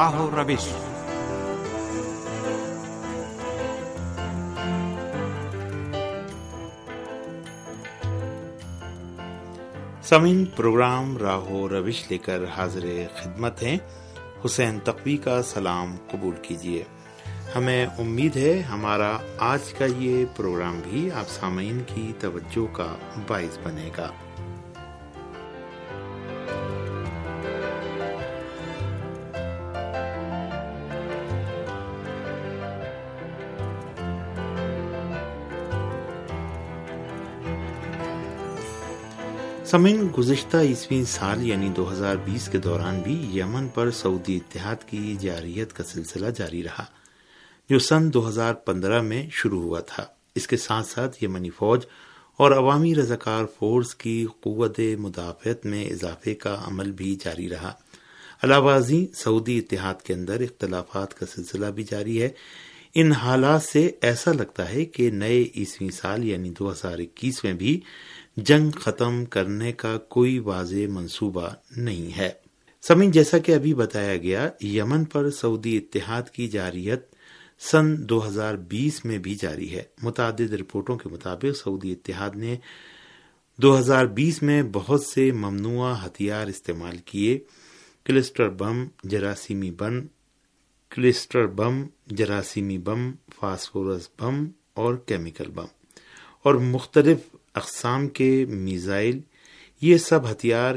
راہ و روش سمین پروگرام راہو روش لے کر حاضر خدمت ہیں۔ حسین تقوی کا سلام قبول کیجیے۔ ہمیں امید ہے ہمارا آج کا یہ پروگرام بھی آپ سامعین کی توجہ کا باعث بنے گا۔ سمن گزشتہ عیسوی سال یعنی دو ہزار بیس کے دوران بھی یمن پر سعودی اتحاد کی جاریت کا سلسلہ جاری رہا، جو سن دو ہزار پندرہ میں شروع ہوا تھا۔ اس کے ساتھ ساتھ یمنی فوج اور عوامی رضاکار فورس کی قوت مدافعت میں اضافے کا عمل بھی جاری رہا۔ علاوہ ازیں سعودی اتحاد کے اندر اختلافات کا سلسلہ بھی جاری ہے۔ ان حالات سے ایسا لگتا ہے کہ نئے عیسوی سال یعنی دو ہزار اکیس میں بھی جنگ ختم کرنے کا کوئی واضح منصوبہ نہیں ہے۔ سمن جیسا کہ ابھی بتایا گیا، یمن پر سعودی اتحاد کی جاریت سن دو ہزار بیس میں بھی جاری ہے۔ متعدد رپورٹوں کے مطابق سعودی اتحاد نے دو ہزار بیس میں بہت سے ممنوع ہتھیار استعمال کیے۔ کلسٹر بم، جراثیمی بم کلسٹر بم، جراثیمی بم، فاسفورس بم اور کیمیکل بم۔ اور مختلف اقسام کے میزائل، یہ سب ہتھیار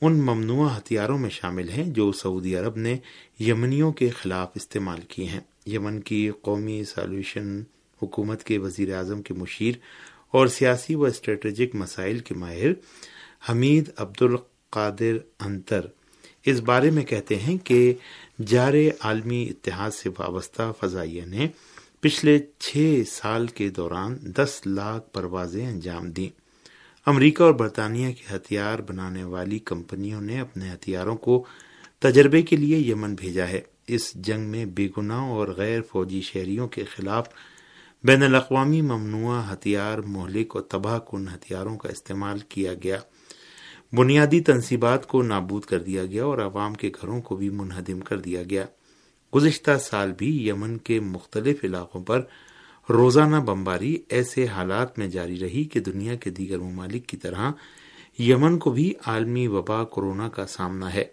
ان ممنوع ہتھیاروں میں شامل ہیں جو سعودی عرب نے یمنیوں کے خلاف استعمال کیے ہیں۔ یمن کی قومی سالوشن حکومت کے وزیر اعظم کے مشیر اور سیاسی و اسٹریٹجک مسائل کے ماہر حمید عبد القادر انتر اس بارے میں کہتے ہیں کہ جار عالمی اتحاد سے وابستہ فضائیہ نے پچھلے چھ سال کے دوران دس لاکھ پروازیں انجام دیں۔ امریکہ اور برطانیہ کے ہتھیار بنانے والی کمپنیوں نے اپنے ہتھیاروں کو تجربے کے لیے یمن بھیجا ہے۔ اس جنگ میں بے گناہ اور غیر فوجی شہریوں کے خلاف بین الاقوامی ممنوع ہتھیار، مہلک اور تباہ کن ہتھیاروں کا استعمال کیا گیا۔ بنیادی تنصیبات کو نابود کر دیا گیا اور عوام کے گھروں کو بھی منہدم کر دیا گیا۔ گزشتہ سال بھی یمن کے مختلف علاقوں پر روزانہ بمباری ایسے حالات میں جاری رہی کہ دنیا کے دیگر ممالک کی طرح یمن کو بھی عالمی وبا کورونا کا سامنا ہے۔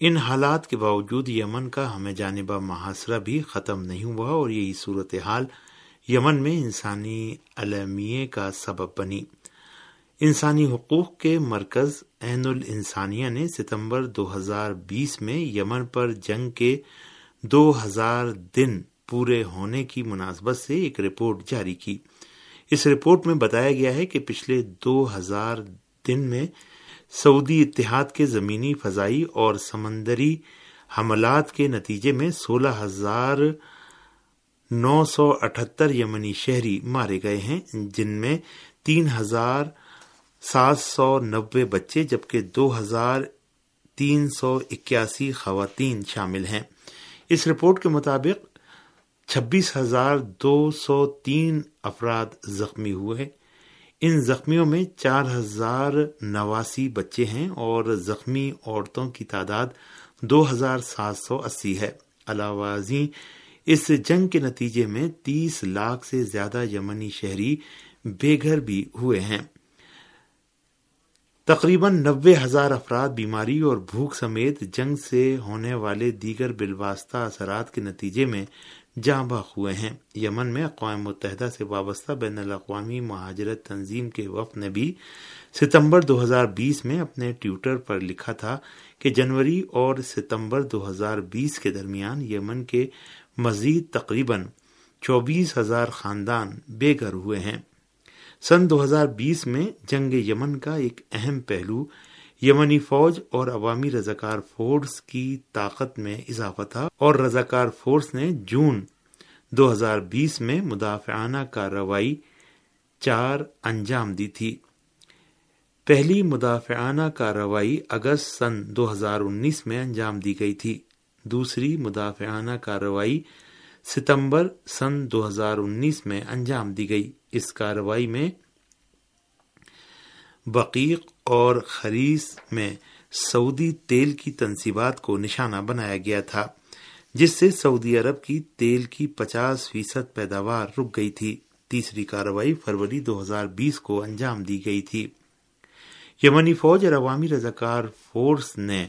ان حالات کے باوجود یمن کا ہمیں جانبہ محاصرہ بھی ختم نہیں ہوا اور یہی صورتحال یمن میں انسانی المیے کا سبب بنی۔ انسانی حقوق کے مرکز عین الانسانیہ نے ستمبر دو ہزار بیس میں یمن پر جنگ کے دو ہزار دن پورے ہونے کی مناسبت سے ایک رپورٹ جاری کی۔ اس رپورٹ میں بتایا گیا ہے کہ پچھلے دو ہزار دن میں سعودی اتحاد کے زمینی فضائی اور سمندری حملات کے نتیجے میں سولہ ہزار نو سو اٹھہتر یمنی شہری مارے گئے ہیں، جن میں تین ہزار سات سو نبے بچے، جبکہ دو ہزار تین سو اکیاسی خواتین شامل ہیں۔ اس رپورٹ کے مطابق چھبیس ہزار دو سو تین افراد زخمی ہوئے ان زخمیوں میں چار ہزار نواسی بچے ہیں اور زخمی عورتوں کی تعداد دو ہزار سات سو اسی ہے۔ علاوہ ازیں، اس جنگ کے نتیجے میں تیس لاکھ سے زیادہ یمنی شہری بے گھر بھی ہوئے ہیں۔ تقریباً نوے ہزار افراد بیماری اور بھوک سمیت جنگ سے ہونے والے دیگر بالواسطہ اثرات کے نتیجے میں جاں بخ ہوئے ہیں۔ یمن میں اقوام متحدہ سے وابستہ بین الاقوامی مہاجرت تنظیم کے وفد نے بھی ستمبر دو ہزار بیس میں اپنے ٹویٹر پر لکھا تھا کہ جنوری اور ستمبر دو ہزار بیس کے درمیان یمن کے مزید تقریباً چوبیس ہزار خاندان بے گھر ہوئے ہیں۔ سن دو ہزار بیس میں جنگ یمن کا ایک اہم پہلو، یمنی فوج اور عوامی رضاکار فورس کی طاقت میں اضافہ تھا اور رضاکار فورس نے جون دو ہزار بیس میں مدافعانہ کارروائی چار انجام دی تھی۔ پہلی مدافعانہ کارروائی اگست سن دو ہزار انیس میں انجام دی گئی تھی۔ دوسری مدافعانہ کارروائی ستمبر سن دو ہزار انیس میں انجام دی گئی۔ اس کارروائی میں بقیق اور خریص میں سعودی تیل کی تنصیبات کو نشانہ بنایا گیا تھا، جس سے سعودی عرب کی تیل کی پچاس فیصد پیداوار رک گئی تھی۔ تیسری کارروائی فروری دو ہزار بیس کو انجام دی گئی تھی۔ یمنی فوج اور عوامی رضاکار فورس نے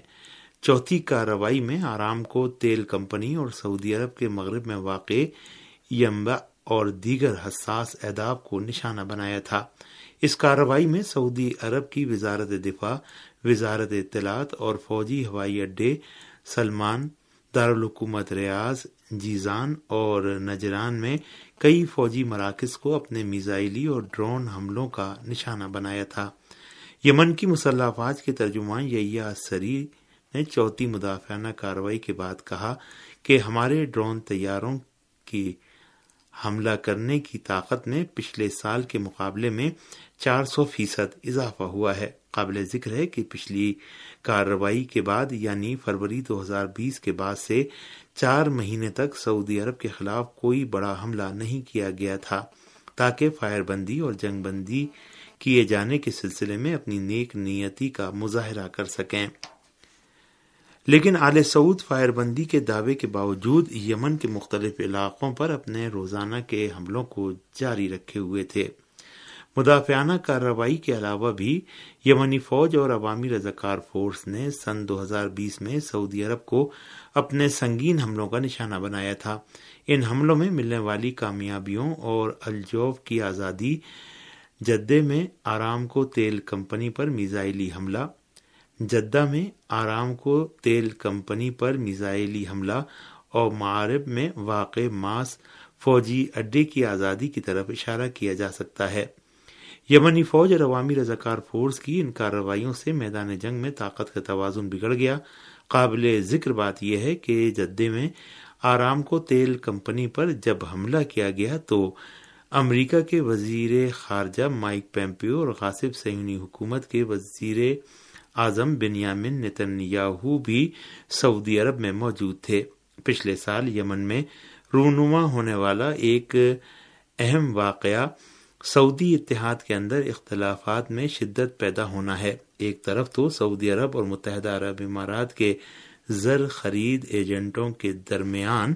چوتھی کارروائی میں آرام کو تیل کمپنی اور سعودی عرب کے مغرب میں واقع یمبا اور دیگر حساس اہداف کو نشانہ بنایا تھا۔ اس کارروائی میں سعودی عرب کی وزارت دفاع، وزارت اطلاعات اور فوجی ہوائی اڈے، سلمان، دارالحکومت ریاض، جیزان اور نجران میں کئی فوجی مراکز کو اپنے میزائلی اور ڈرون حملوں کا نشانہ بنایا تھا۔ یمن کی مسلح افواج کے ترجمان ییا سری نے چوتھی مدافعانہ کارروائی کے بعد کہا کہ ہمارے ڈرون طیاروں کی حملہ کرنے کی طاقت میں پچھلے سال کے مقابلے میں چار سو فیصد اضافہ ہوا ہے۔ قابل ذکر ہے کہ پچھلی کارروائی کے بعد یعنی فروری دو ہزار بیس کے بعد سے چار مہینے تک سعودی عرب کے خلاف کوئی بڑا حملہ نہیں کیا گیا تھا، تاکہ فائر بندی اور جنگ بندی کیے جانے کے سلسلے میں اپنی نیک نیتی کا مظاہرہ کر سکیں۔ لیکن آل سعود فائر بندی کے دعوے کے باوجود یمن کے مختلف علاقوں پر اپنے روزانہ کے حملوں کو جاری رکھے ہوئے تھے۔ مدافعانہ کارروائی کے علاوہ بھی یمنی فوج اور عوامی رضاکار فورس نے سن دو ہزار بیس میں سعودی عرب کو اپنے سنگین حملوں کا نشانہ بنایا تھا۔ ان حملوں میں ملنے والی کامیابیوں اور الجوف کی آزادی جدے میں آرام کو تیل کمپنی پر میزائلی حملہ جدہ میں آرام کو تیل کمپنی پر میزائلی حملہ اور معارب میں واقع ماس فوجی اڈے کی آزادی کی طرف اشارہ کیا جا سکتا ہے۔ یمنی فوج اور عوامی رضاکار فورس کی ان کارروائیوں سے میدان جنگ میں طاقت کا توازن بگڑ گیا۔ قابل ذکر بات یہ ہے کہ جدے میں آرام کو تیل کمپنی پر جب حملہ کیا گیا تو امریکہ کے وزیر خارجہ مائک پیمپیو اور غاصب سیونی حکومت کے وزیر اعظم بنیامن نتنیاہو بھی سعودی عرب میں موجود تھے۔ پچھلے سال یمن میں رونما ہونے والا ایک اہم واقعہ سعودی اتحاد کے اندر اختلافات میں شدت پیدا ہونا ہے۔ ایک طرف تو سعودی عرب اور متحدہ عرب امارات کے زر خرید ایجنٹوں کے درمیان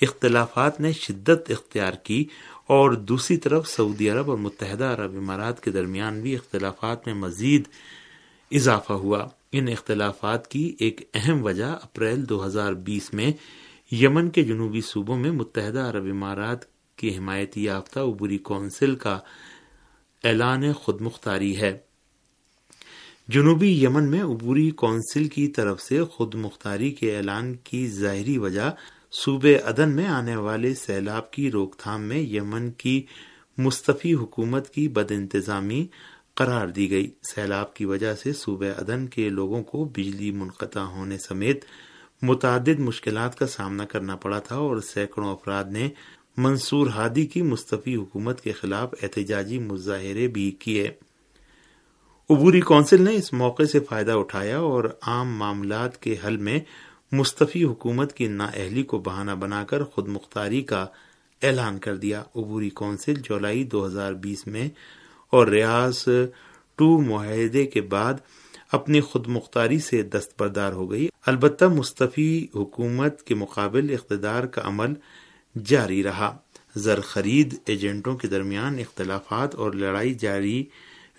اختلافات نے شدت اختیار کی اور دوسری طرف سعودی عرب اور متحدہ عرب امارات کے درمیان بھی اختلافات میں مزید اضافہ ہوا۔ ان اختلافات کی ایک اہم وجہ اپریل دو ہزار بیس میں یمن کے جنوبی صوبوں میں متحدہ عرب امارات کی حمایتی یافتہ عبوری کونسل کا اعلان خود مختاری ہے۔ جنوبی یمن میں عبوری کونسل کی طرف سے خود مختاری کے اعلان کی ظاہری وجہ صوبے عدن میں آنے والے سیلاب کی روک تھام میں یمن کی مستفی حکومت کی بد انتظامی قرار دی گئی۔ سیلاب کی وجہ سے صوبہ عدن کے لوگوں کو بجلی منقطع ہونے سمیت متعدد مشکلات کا سامنا کرنا پڑا تھا اور سینکڑوں افراد نے منصور ہادی کی مستفی حکومت کے خلاف احتجاجی مظاہرے بھی کیے۔ عبوری کونسل نے اس موقع سے فائدہ اٹھایا اور عام معاملات کے حل میں مستفی حکومت کی نااہلی کو بہانہ بنا کر خود مختاری کا اعلان کر دیا۔ عبوری کونسل جولائی دو ہزار بیس میں اور ریاض ٹو معاہدے کے بعد اپنی خود مختاری سے دستبردار ہو گئی۔ البتہ مستفی حکومت کے مقابل اقتدار کا عمل جاری رہا۔ زر خرید ایجنٹوں کے درمیان اختلافات اور لڑائی جاری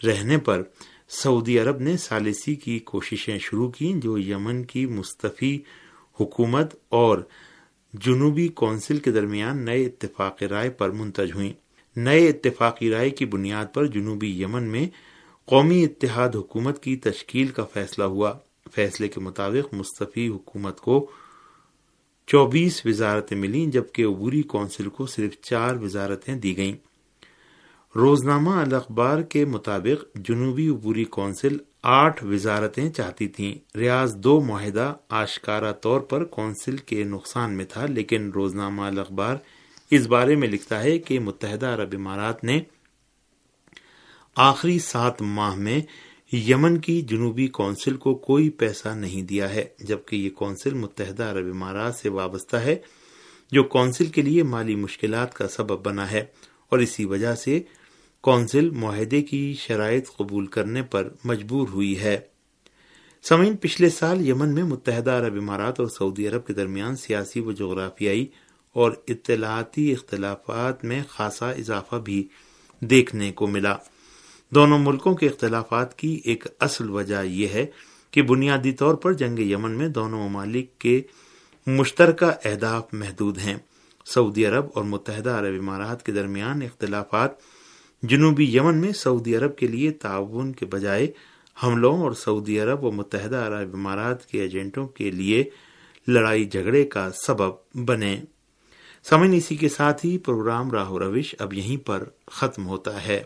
رہنے پر سعودی عرب نے سالسی کی کوششیں شروع کی جو یمن کی مستفی حکومت اور جنوبی کونسل کے درمیان نئے اتفاق رائے پر منتج ہوئی نئے اتفاقی رائے کی بنیاد پر جنوبی یمن میں قومی اتحاد حکومت کی تشکیل کا فیصلہ ہوا۔ فیصلے کے مطابق مستفی حکومت کو چوبیس وزارتیں ملیں، جبکہ عبوری کونسل کو صرف چار وزارتیں دی گئیں۔ روزنامہ الاخبار کے مطابق جنوبی عبوری کونسل آٹھ وزارتیں چاہتی تھیں۔ ریاض دو معاہدہ آشکارا طور پر کونسل کے نقصان میں تھا، لیکن روزنامہ الاخبار اس بارے میں لکھتا ہے کہ متحدہ عرب امارات نے آخری سات ماہ میں یمن کی جنوبی کونسل کو کوئی پیسہ نہیں دیا ہے، جبکہ یہ کونسل متحدہ عرب امارات سے وابستہ ہے، جو کونسل کے لیے مالی مشکلات کا سبب بنا ہے اور اسی وجہ سے کونسل معاہدے کی شرائط قبول کرنے پر مجبور ہوئی ہے۔ سمعین پچھلے سال یمن میں متحدہ عرب امارات اور سعودی عرب کے درمیان سیاسی و جغرافیائی اور اطلاعاتی اختلافات میں خاصا اضافہ بھی دیکھنے کو ملا۔ دونوں ملکوں کے اختلافات کی ایک اصل وجہ یہ ہے کہ بنیادی طور پر جنگ یمن میں دونوں ممالک کے مشترکہ اہداف محدود ہیں۔ سعودی عرب اور متحدہ عرب امارات کے درمیان اختلافات جنوبی یمن میں سعودی عرب کے لیے تعاون کے بجائے حملوں اور سعودی عرب و متحدہ عرب امارات کے ایجنٹوں کے لیے لڑائی جھگڑے کا سبب بنے۔ سمن اسی کے ساتھ ہی پروگرام راہ روش اب یہیں پر ختم ہوتا ہے۔